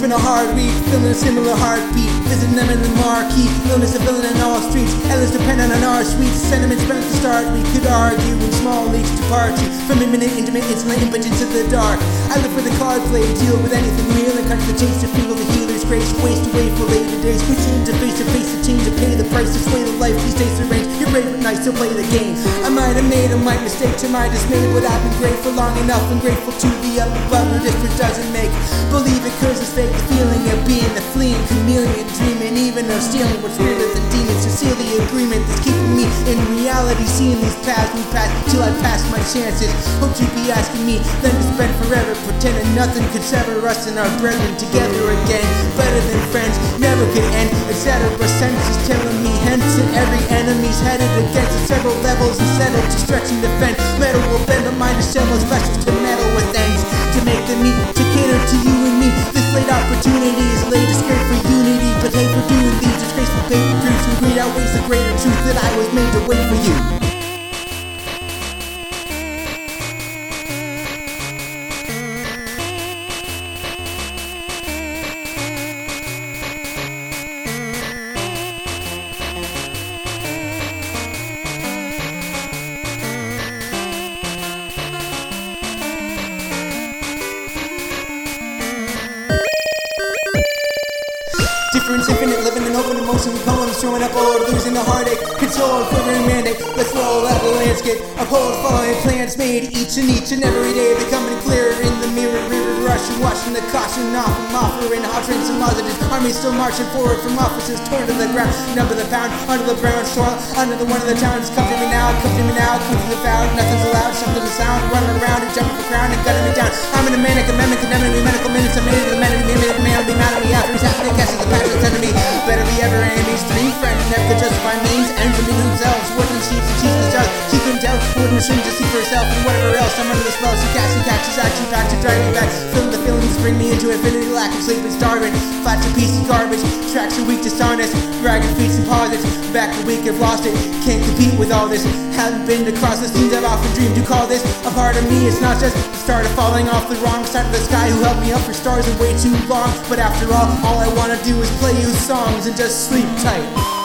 been a hard week, feeling a similar heartbeat. Visiting them in the marquee, as a villain on all streets. Endless dependent on our sweet sentiments at the start. We could argue in small leagues to party. From imminent, intimate, insolent, impotent to the dark. I live for the card play, deal with anything real and cut the chase to feel the healer's grace. Waste away for later days. We seem to face to face the change to pay the price to sway the life these days arrange. You're brave but nice to play the game. I might have made a might mistake to my dismay, but I've been grateful long enough and grateful to the up above. No difference doesn't make. Believe it cause of stealing what's greater than demons. To seal the agreement that's keeping me in reality, seeing these paths move past till I pass my chances. Hope you'd be asking me then to spend forever pretending nothing could sever us and our brethren together again. Better than friends, never could end, etc. Senses telling me hence and every enemy's headed against at several levels instead of to stretch and defend. Metal will bend, but mine is several specials to metal with ends to make them meet to cater to you and me. This late opportunity is laid scrape for unity, but hate for doing these disgraceful paper truths and greed outweighs the greater truth that I was made to wait for you. Infinite, living in open emotion with poems, throwing up all losing the heartache, control, quivering mandate. Let's roll out the landscape, uphold following plans made each and each and every day, becoming clearer in the mirror, river rushing, washing the caution off from offering hot drinks and positives. Army still marching forward from offices torn to the ground, number the pound, under the brown soil, under the one of the towns. Come to me now, come to me now, come to the found, nothing's allowed, something to sound, running around and jumping for crown and gutting me down. I'm in a manic amendment, condemning me, medical minutes, I'm in the man, the man, the man, be mad at me after he's happening, guessing the Wooden machine to see for herself and whatever else. I'm under the spell. She catch catches action to drive me back. Feeling the feelings bring me into infinity. Lack of sleep and starving. Flats and pieces garbage. Tracks are weak dishonest. Bragging feats and posits. Back a week I've lost it. Can't compete with all this. Haven't been across the scenes I've often dreamed to call this a part of me. It's not just the start of falling off the wrong side of the sky who helped me up for stars and way too long. But after all, all I wanna do is play you songs and just sleep tight.